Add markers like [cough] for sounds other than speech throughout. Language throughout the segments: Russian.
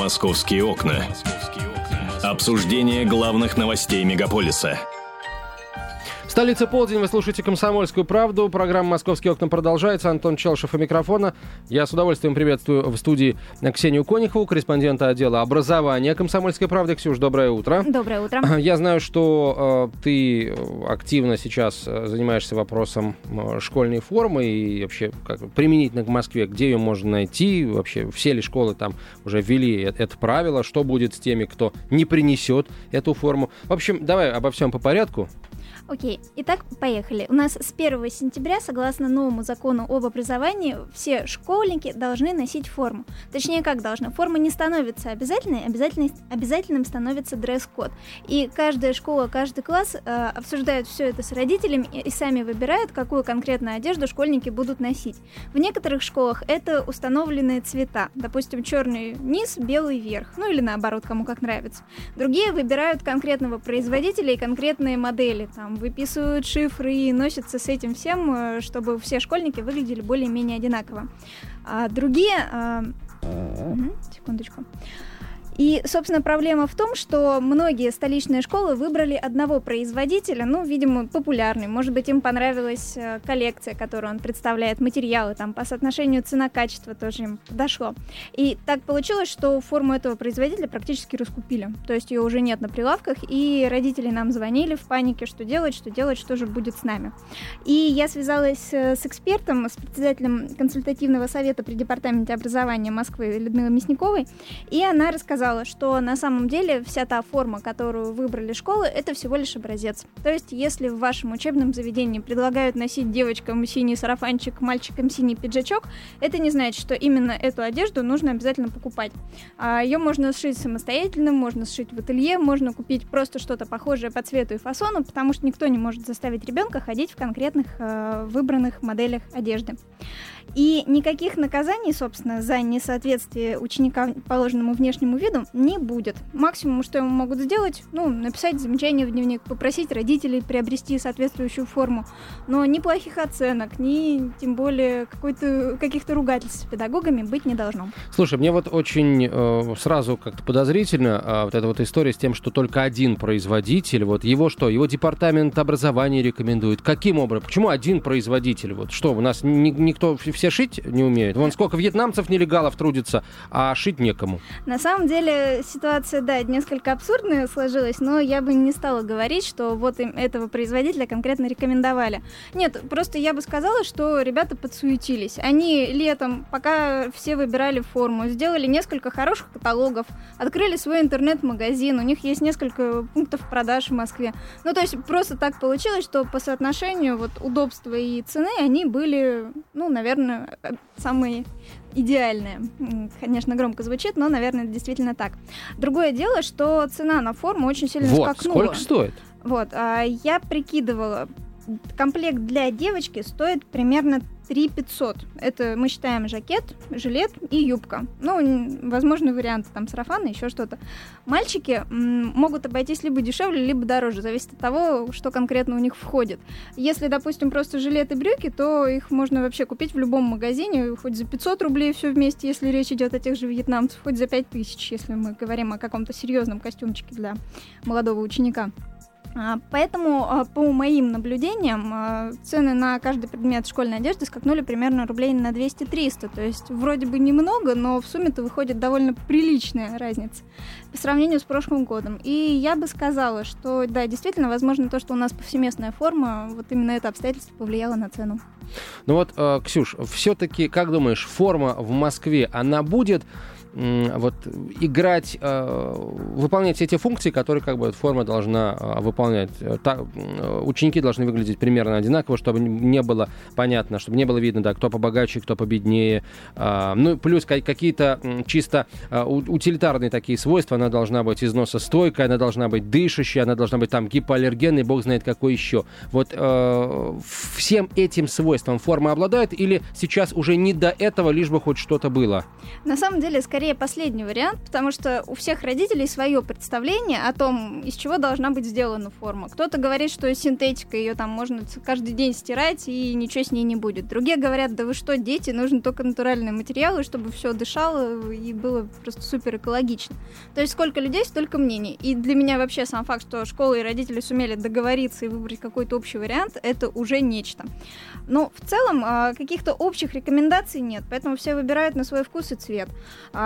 Московские окна. Обсуждение главных новостей мегаполиса – Столица полдень, вы слушаете «Комсомольскую правду». Программа «Московские окна» продолжается. Антон Челшев у микрофона. Я с удовольствием приветствую в студии Ксению Конихову, корреспондента отдела образования «Комсомольской правды». Ксюш, доброе утро. Доброе утро. [clears throat] Я знаю, что э, ты активно сейчас э, занимаешься вопросом э, школьной формы и вообще как, применительно к Москве. Где ее можно найти? Вообще все ли школы там уже ввели это правило? Что будет с теми, кто не принесет эту форму? В общем, давай обо всем по порядку. Окей, итак, поехали. У нас с 1 сентября, согласно новому закону об образовании, все школьники должны носить форму. Точнее, как должны? Форма не становится обязательной, обязательным становится дресс-код. И каждая школа, каждый класс э, обсуждают все это с родителями и, и сами выбирают, какую конкретную одежду школьники будут носить. В некоторых школах это установленные цвета. Допустим, черный низ, белый верх. Ну или наоборот, кому как нравится. Другие выбирают конкретного производителя и конкретные модели. Там выписывают шифры и носятся с этим всем, э, чтобы все школьники выглядели более-менее одинаково. А другие... Угу, секундочку. И, собственно, проблема в том, что многие столичные школы выбрали одного производителя, ну, видимо, популярный. Может быть, им понравилась э, коллекция, которую он представляет, материалы, там, по соотношению цена-качество тоже им подошло. И так получилось, что форму этого производителя практически раскупили. То есть ее уже нет на прилавках, и родители нам звонили в панике, что делать, что делать, что же будет с нами. И я связалась э, с экспертом, с председателем консультативного совета при департаменте образования Москвы Людмилой Мясниковой, и она рассказала, сказала, что на самом деле вся та форма, которую выбрали школы, это всего лишь образец. То есть, если в вашем учебном заведении предлагают носить девочкам синий сарафанчик, мальчикам синий пиджачок, это не значит, что именно эту одежду нужно обязательно покупать. А ее можно сшить самостоятельно, можно сшить в ателье, можно купить просто что-то похожее по цвету и фасону, потому что никто не может заставить ребенка ходить в конкретных э, выбранных моделях одежды. И никаких наказаний, собственно, за несоответствие ученика положенному внешнему виду не будет. Максимум, что ему могут сделать, ну, написать замечание в дневник, попросить родителей приобрести соответствующую форму. Но ни плохих оценок, ни тем более какой-то, каких-то ругательств с педагогами быть не должно. Слушай, мне вот очень э, сразу как-то подозрительно э, вот эта вот история с тем, что только один производитель, вот его что, его департамент образования рекомендует. Каким образом? Почему один производитель? Вот что, у нас ни, никто все шить не умеют. Вон сколько вьетнамцев нелегалов трудится, а шить некому. На самом деле ситуация, да, несколько абсурдная сложилась, но я бы не стала говорить, что вот им этого производителя конкретно рекомендовали. Нет, просто я бы сказала, что ребята подсуетились. Они летом, пока все выбирали форму, сделали несколько хороших каталогов, открыли свой интернет-магазин, у них есть несколько пунктов продаж в Москве. Ну, то есть просто так получилось, что по соотношению вот удобства и цены они были, ну, наверное, самые идеальные. Конечно, громко звучит, но, наверное, действительно так. Другое дело, что цена на форму очень сильно вот, скакнула. сколько стоит? Вот, а я прикидывала, комплект для девочки стоит примерно 3 500. Это мы считаем жакет, жилет и юбка. Ну, возможно, варианты там сарафана, еще что-то. Мальчики могут обойтись либо дешевле, либо дороже, зависит от того, что конкретно у них входит. Если, допустим, просто жилет и брюки, то их можно вообще купить в любом магазине, хоть за 500 рублей все вместе, если речь идет о тех же вьетнамцах, хоть за 5000, если мы говорим о каком-то серьезном костюмчике для молодого ученика. А, поэтому, а, по моим наблюдениям, а, цены на каждый предмет школьной одежды скакнули примерно рублей на 200-300. То есть вроде бы немного, но в сумме-то выходит довольно приличная разница по сравнению с прошлым годом. И я бы сказала, что да, действительно, возможно, то, что у нас повсеместная форма, вот именно это обстоятельство повлияло на цену. Ну вот, Ксюш, все-таки, как думаешь, форма в Москве, она будет вот играть, э, выполнять эти функции, которые как бы форма должна э, выполнять. Э, так, ученики должны выглядеть примерно одинаково, чтобы не было понятно, чтобы не было видно, да, кто побогаче, кто победнее. Ну, плюс какие-то чисто утилитарные такие свойства. Она должна быть износостойкая, она должна быть дышащая, она должна быть там гипоаллергенной, бог знает какой еще. Вот всем этим свойствам форма обладает или сейчас уже не до этого, лишь бы хоть что-то было? На самом деле, скорее скорее последний вариант, потому что у всех родителей свое представление о том, из чего должна быть сделана форма. Кто-то говорит, что синтетика, ее там можно каждый день стирать и ничего с ней не будет. Другие говорят, да вы что, дети, нужны только натуральные материалы, чтобы все дышало и было просто супер экологично. То есть сколько людей, столько мнений. И для меня вообще сам факт, что школы и родители сумели договориться и выбрать какой-то общий вариант, это уже нечто. Но в целом а, каких-то общих рекомендаций нет, поэтому все выбирают на свой вкус и цвет.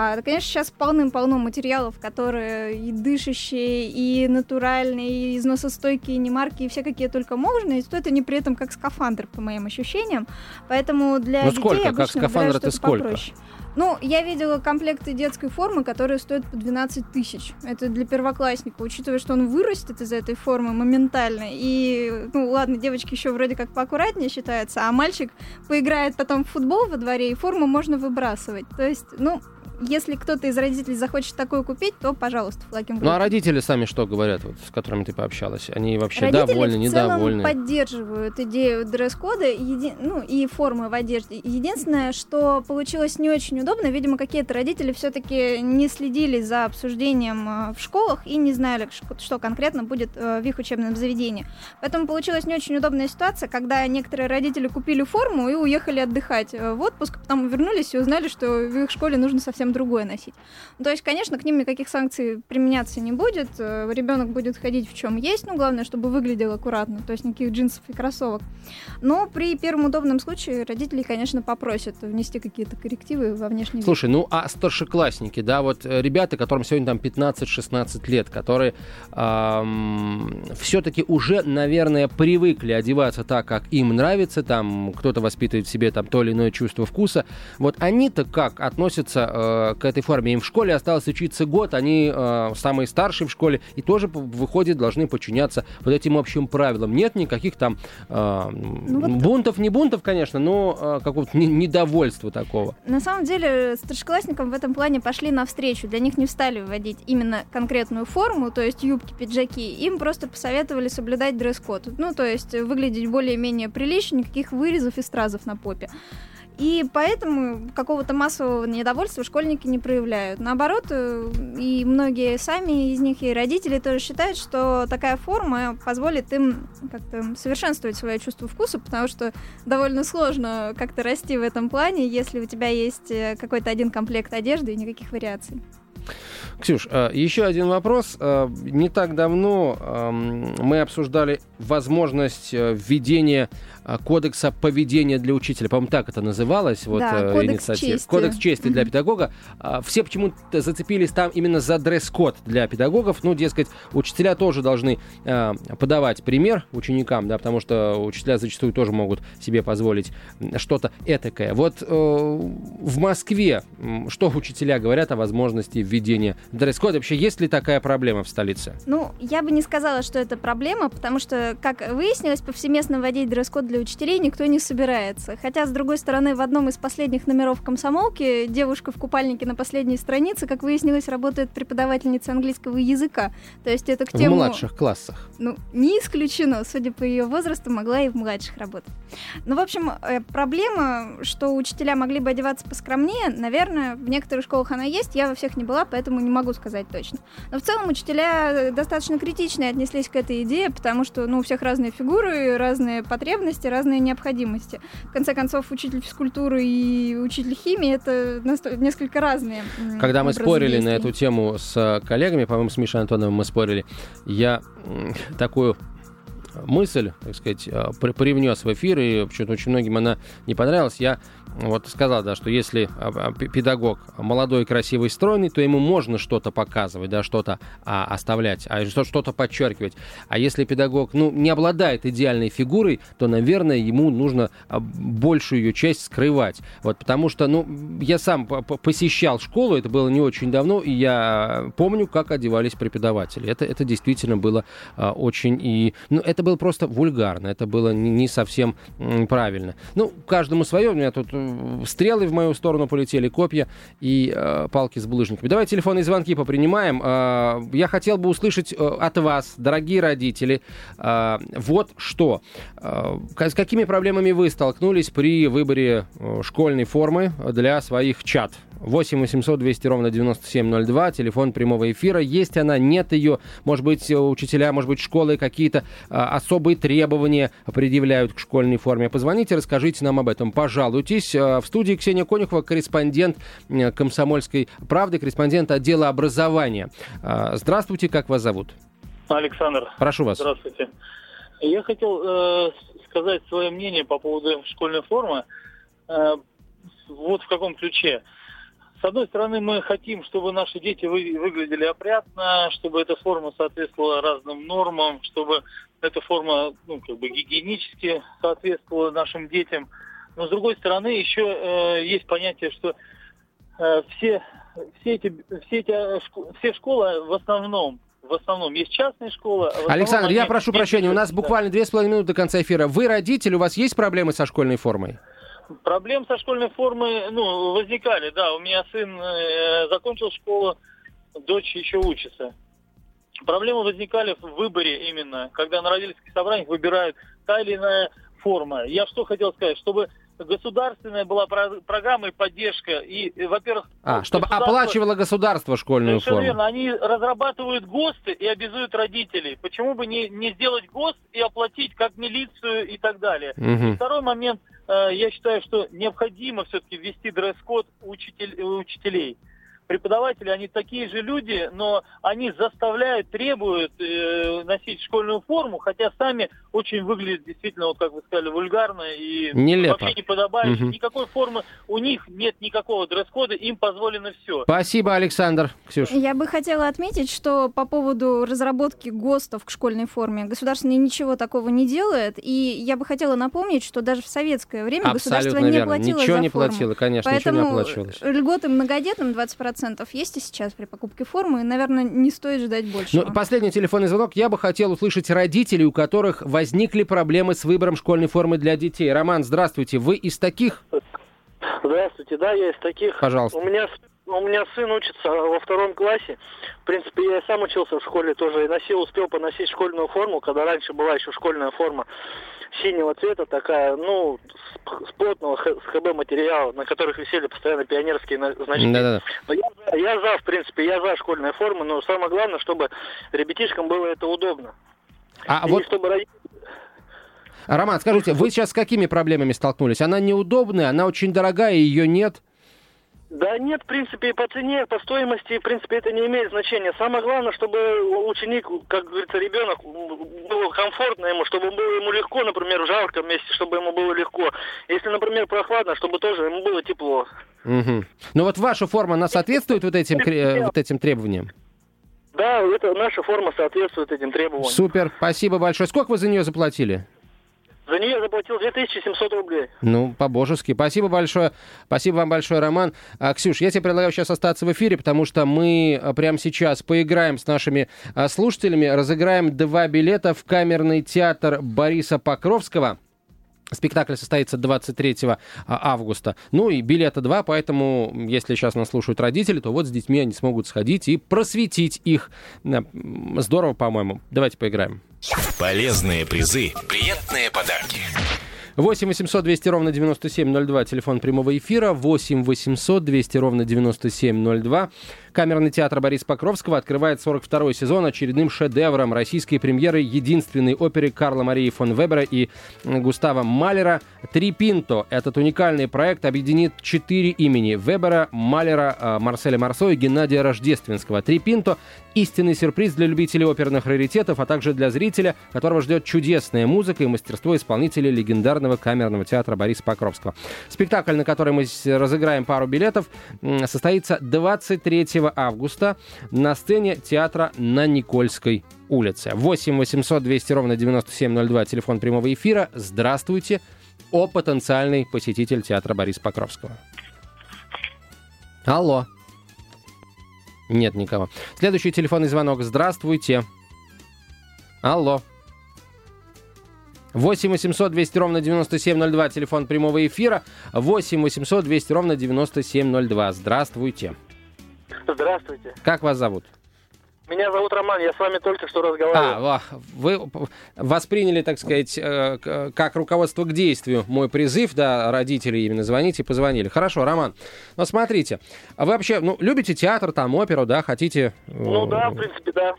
А, конечно, сейчас полным-полно материалов, которые и дышащие, и натуральные, и износостойкие, и не марки, и все какие только можно, и стоят они при этом как скафандр, по моим ощущениям. Поэтому для ну, детей сколько? обычно Как скафандр это сколько? Попроще. Ну, я видела комплекты детской формы, которые стоят по 12 тысяч. Это для первоклассника, учитывая, что он вырастет из этой формы моментально. И, ну, ладно, девочки еще вроде как поаккуратнее считаются, а мальчик поиграет потом в футбол во дворе, и форму можно выбрасывать. То есть, ну, если кто-то из родителей захочет такую купить, то, пожалуйста, флаким Ну а родители сами что говорят, вот, с которыми ты пообщалась? Они вообще родители довольны, в целом недовольны? поддерживают идею дресс-кода еди... ну, и формы в одежде. Единственное, что получилось не очень удобно, видимо, какие-то родители все-таки не следили за обсуждением э, в школах и не знали, что конкретно будет э, в их учебном заведении. Поэтому получилась не очень удобная ситуация, когда некоторые родители купили форму и уехали отдыхать э, в отпуск, потом вернулись и узнали, что в их школе нужно совсем другое носить. Ну, то есть, конечно, к ним никаких санкций применяться не будет. Ребенок будет ходить в чем есть, но главное, чтобы выглядел аккуратно, то есть никаких джинсов и кроссовок. Но при первом удобном случае родители, конечно, попросят внести какие-то коррективы во внешний вид. Слушай, ну а старшеклассники, да, вот э, ребята, которым сегодня там 15-16 лет, которые эм, все-таки уже, наверное, привыкли одеваться так, как им нравится, там кто-то воспитывает в себе там то или иное чувство вкуса, вот они-то как относятся э, к этой форме? Им в школе осталось учиться год, они э, самые старшие в школе и тоже, выходит, должны подчиняться вот этим общим правилам. Нет никаких там э, ну, вот... бунтов, не бунтов, конечно, но э, какого-то недовольства такого. На самом деле, старшеклассникам в этом плане пошли навстречу. Для них не стали вводить именно конкретную форму, то есть юбки, пиджаки. Им просто посоветовали соблюдать дресс-код. Ну, то есть выглядеть более-менее прилично, никаких вырезов и стразов на попе. И поэтому какого-то массового недовольства школьники не проявляют. Наоборот, э, и многие сами из них, и родители тоже считают, что такая форма позволит им как-то совершенствовать свое чувство вкуса, потому что довольно сложно как-то расти в этом плане, если у тебя есть э, какой-то один комплект одежды и никаких вариаций. Ксюш, э, еще один вопрос. Не так давно мы обсуждали возможность введения а, кодекса поведения для учителя. По-моему, так это называлось. Вот, да, э, кодекс инициатива. чести. Кодекс чести для педагога. А, все почему-то зацепились там именно за дресс-код для педагогов. Ну, дескать, учителя тоже должны а, подавать пример ученикам, да, потому что учителя зачастую тоже могут себе позволить что-то этакое. Вот э, в Москве что учителя говорят о возможности введения дресс-кода? Вообще, есть ли такая проблема в столице? Ну, я бы не сказала, что это проблема, потому что, как выяснилось, повсеместно вводить дресс-код для для учителей никто не собирается. Хотя, с другой стороны, в одном из последних номеров комсомолки девушка в купальнике на последней странице, как выяснилось, работает преподавательница английского языка. То есть это к тему... В младших классах. Ну, не исключено. Судя по ее возрасту, могла и в младших работать. Ну, в общем, э, проблема, что учителя могли бы одеваться поскромнее, наверное, в некоторых школах она есть. Я во всех не была, поэтому не могу сказать точно. Но в целом учителя достаточно критично отнеслись к этой идее, потому что, ну, у всех разные фигуры, разные потребности, потребности, разные необходимости. В конце концов, учитель физкультуры и учитель химии это несколько разные. Когда мы спорили действий. на эту тему с коллегами, по-моему, с Мишей Антоновым мы спорили, я [laughs] такую мысль, так сказать, а, привнес в эфир, и почему-то очень многим она не понравилась. Я вот сказал, да, что если а, а, педагог молодой, красивый, стройный, то ему можно что-то показывать, да, что-то оставлять, а что-то подчеркивать. А если педагог, ну, не обладает идеальной фигурой, то, наверное, ему нужно большую ее часть скрывать. Вот, потому что, ну, я сам посещал школу, это было не очень давно, и я помню, как одевались преподаватели. Это, это действительно было очень и... Ну, это было просто вульгарно, это было не, совсем правильно. Ну, каждому свое, у меня тут э, стрелы в мою сторону полетели, копья и э, палки с булыжниками. Давай телефонные звонки попринимаем. Э, я хотел бы услышать э, от вас, дорогие родители, э, вот что. Э, с какими проблемами вы столкнулись при выборе э, школьной формы для своих чат? 8 800 200 ровно 9702, телефон прямого эфира. Есть она, нет ее. Может быть, учителя, может быть, школы какие-то особые требования предъявляют к школьной форме. Позвоните, расскажите нам об этом. Пожалуйтесь. А, в студии Ксения Конюхова, корреспондент «Комсомольской правды», корреспондент отдела образования. А, здравствуйте, как вас зовут? Александр. Прошу вас. Здравствуйте. Я хотел э, сказать свое мнение по поводу школьной формы. Э, вот в каком ключе. С одной стороны, мы хотим, чтобы наши дети вы, выглядели опрятно, чтобы эта форма соответствовала разным нормам, чтобы эта форма ну, как бы гигиенически соответствовала нашим детям. Но с другой стороны, еще э, есть понятие, что э, все, все, эти, все, эти, э, все школы в основном в основном есть частные школы. А Александр, я прошу прощения, у нас буквально две с половиной минуты до конца эфира. Вы родитель, у вас есть проблемы со школьной формой? Проблем со школьной формой, ну, возникали, да. У меня сын э, закончил школу, дочь еще учится. Проблемы возникали в выборе именно, когда на родительских собраниях выбирают та или иная форма. Я что хотел сказать, чтобы государственная была программа и поддержка. И, во-первых... А, чтобы оплачивало государство школьную форму. верно. Они разрабатывают ГОСТы и обязуют родителей. Почему бы не, не сделать ГОСТ и оплатить как милицию и так далее. Угу. И второй момент – Э, я считаю, что необходимо все-таки ввести дресс-код учитель, учителей преподаватели, они такие же люди, но они заставляют, требуют э, носить школьную форму, хотя сами очень выглядят действительно, вот как вы сказали, вульгарно и Нелепо. вообще не подобающе. Угу. Никакой формы у них нет никакого дресс-кода, им позволено все. Спасибо, Александр. Ксюш. Я бы хотела отметить, что по поводу разработки ГОСТов к школьной форме государство ничего такого не делает, и я бы хотела напомнить, что даже в советское время Абсолютно государство не верно. платило ничего за не форму. платило, конечно, Поэтому ничего не оплачивалось. льготы многодетным 20% есть и сейчас при покупке формы, и, наверное, не стоит ждать больше. Ну, последний телефонный звонок. Я бы хотел услышать родителей, у которых возникли проблемы с выбором школьной формы для детей. Роман, здравствуйте. Вы из таких? Здравствуйте, да, я из таких. Пожалуйста. У меня у меня сын учится во втором классе. В принципе, я сам учился в школе тоже и носил, успел поносить школьную форму, когда раньше была еще школьная форма синего цвета такая, ну, с, с плотного с ХБ материала, на которых висели постоянно пионерские значки. Да-да-да. Но я, я за, в принципе, я за школьные формы, но самое главное, чтобы ребятишкам было это удобно. А и вот... чтобы родители Роман, скажите, вы сейчас с какими проблемами столкнулись? Она неудобная, она очень дорогая, ее нет? Да нет, в принципе, по цене, по стоимости, в принципе, это не имеет значения. Самое главное, чтобы ученик, как говорится, ребенок, было комфортно ему, чтобы было ему легко, например, в жарком месте, чтобы ему было легко. Если, например, прохладно, чтобы тоже ему было тепло. Угу. Ну вот ваша форма, она соответствует вот этим, вот этим требованиям? Да, это наша форма соответствует этим требованиям. Супер, спасибо большое. Сколько вы за нее заплатили? За нее заплатил 2700 рублей. Ну, по-божески. Спасибо большое. Спасибо вам большое, Роман. А, Ксюш, я тебе предлагаю сейчас остаться в эфире, потому что мы а, прямо сейчас поиграем с нашими а, слушателями, разыграем два билета в камерный театр Бориса Покровского. Спектакль состоится 23 августа. Ну и билета два, поэтому, если сейчас нас слушают родители, то вот с детьми они смогут сходить и просветить их. Здорово, по-моему. Давайте поиграем. Полезные призы, приятные подарки. 8 800 200 ровно 9702, телефон прямого эфира, 8 800 200 ровно 9702. Камерный театр Бориса Покровского открывает 42-й сезон очередным шедевром российской премьеры единственной оперы Карла Марии фон Вебера и Густава Малера «Три Пинто». Этот уникальный проект объединит четыре имени Вебера, Малера, а, Марселя Марсо и Геннадия Рождественского. «Три Пинто» — истинный сюрприз для любителей оперных раритетов, а также для зрителя, которого ждет чудесная музыка и мастерство исполнителей легендарного камерного театра Бориса Покровского. Спектакль, на который мы разыграем пару билетов, состоится 23 августа на сцене театра на Никольской улице. 8 800 200 ровно 9702, телефон прямого эфира. Здравствуйте, о потенциальный посетитель театра Бориса Покровского. Алло. Нет никого. Следующий телефонный звонок. Здравствуйте. Алло. 8 800 200 ровно 9702, телефон прямого эфира. 8 800 200 ровно 9702. Здравствуйте. Здравствуйте. Как вас зовут? Меня зовут Роман, я с вами только что разговаривал. А, вы восприняли, так сказать, э, как руководство к действию мой призыв, да, родители именно звоните, позвонили. Хорошо, Роман. Но смотрите, а вы вообще, ну, любите театр, там, оперу, да, хотите... Ну да, в принципе, да.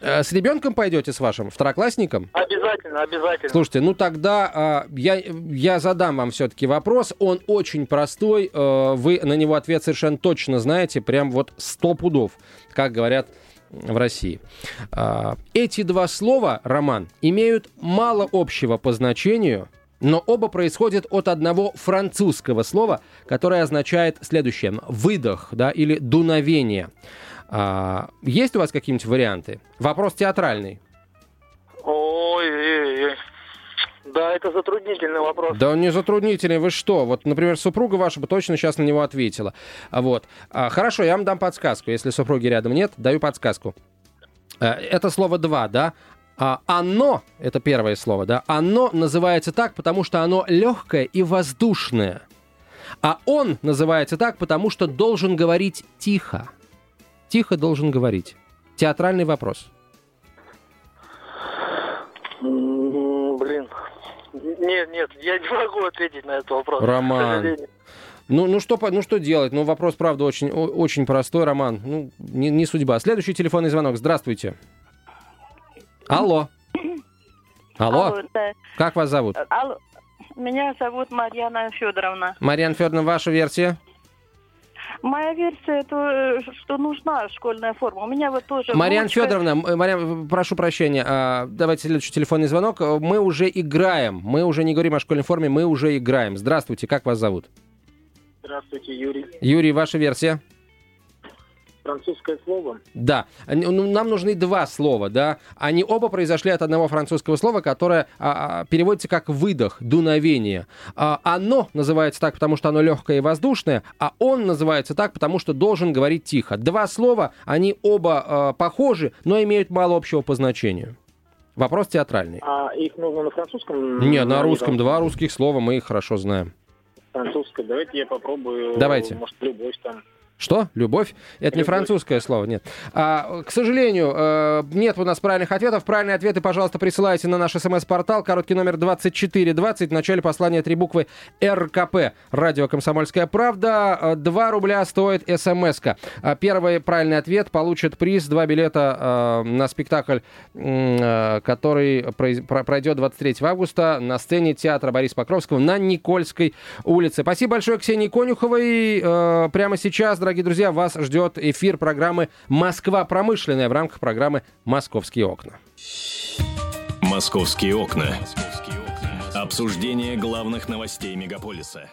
Э, с ребенком пойдете с вашим второклассником? Обязательно, обязательно. Слушайте, ну тогда э, я, я задам вам все-таки вопрос. Он очень простой. Э, вы на него ответ совершенно точно знаете. Прям вот сто пудов, как говорят в России. А, эти два слова, Роман, имеют мало общего по значению, но оба происходят от одного французского слова, которое означает следующее. Выдох, да, или дуновение. А, есть у вас какие-нибудь варианты? Вопрос театральный. Ой, ой, ой. Да, это затруднительный вопрос. Да он не затруднительный, вы что? Вот, например, супруга ваша бы точно сейчас на него ответила. Вот. А, хорошо, я вам дам подсказку. Если супруги рядом нет, даю подсказку. А, это слово «два», да? А оно, это первое слово, да, оно называется так, потому что оно легкое и воздушное. А он называется так, потому что должен говорить тихо. Тихо должен говорить. Театральный вопрос. Блин, нет, нет, я не могу ответить на этот вопрос. Роман. Ну, ну, что, ну что делать? Ну, вопрос, правда, очень, очень простой, Роман. Ну, не, не судьба. Следующий телефонный звонок. Здравствуйте. Алло. Алло. Алло да. Как вас зовут? Алло. Меня зовут Марьяна Федоровна. Марьяна Федоровна, ваша версия? Моя версия, это что нужна школьная форма. У меня вот тоже... Марьяна внучка... Федоровна, Марьян, прошу прощения, а, давайте следующий телефонный звонок. Мы уже играем, мы уже не говорим о школьной форме, мы уже играем. Здравствуйте, как вас зовут? Здравствуйте, Юрий. Юрий, ваша версия? Французское слово? Да. Ну, нам нужны два слова, да. Они оба произошли от одного французского слова, которое а, а, переводится как выдох, дуновение. А, оно называется так, потому что оно легкое и воздушное, а он называется так, потому что должен говорить тихо. Два слова, они оба а, похожи, но имеют мало общего по значению. Вопрос театральный. А их нужно на французском? Не, на русском. Два русских слова, мы их хорошо знаем. Французское. Давайте я попробую. Давайте. Может, любовь там. Что? Любовь? Это не французское слово, нет. А, к сожалению, э, нет у нас правильных ответов. Правильные ответы, пожалуйста, присылайте на наш смс-портал. Короткий номер 2420. В начале послания три буквы РКП. Радио «Комсомольская правда». 2 рубля стоит смс -ка. А первый правильный ответ получит приз. Два билета э, на спектакль, э, который пройдет 23 августа на сцене театра Бориса Покровского на Никольской улице. Спасибо большое Ксении Конюховой. Прямо сейчас, дорогие друзья, вас ждет эфир программы «Москва промышленная» в рамках программы «Московские окна». «Московские окна». Обсуждение главных новостей мегаполиса.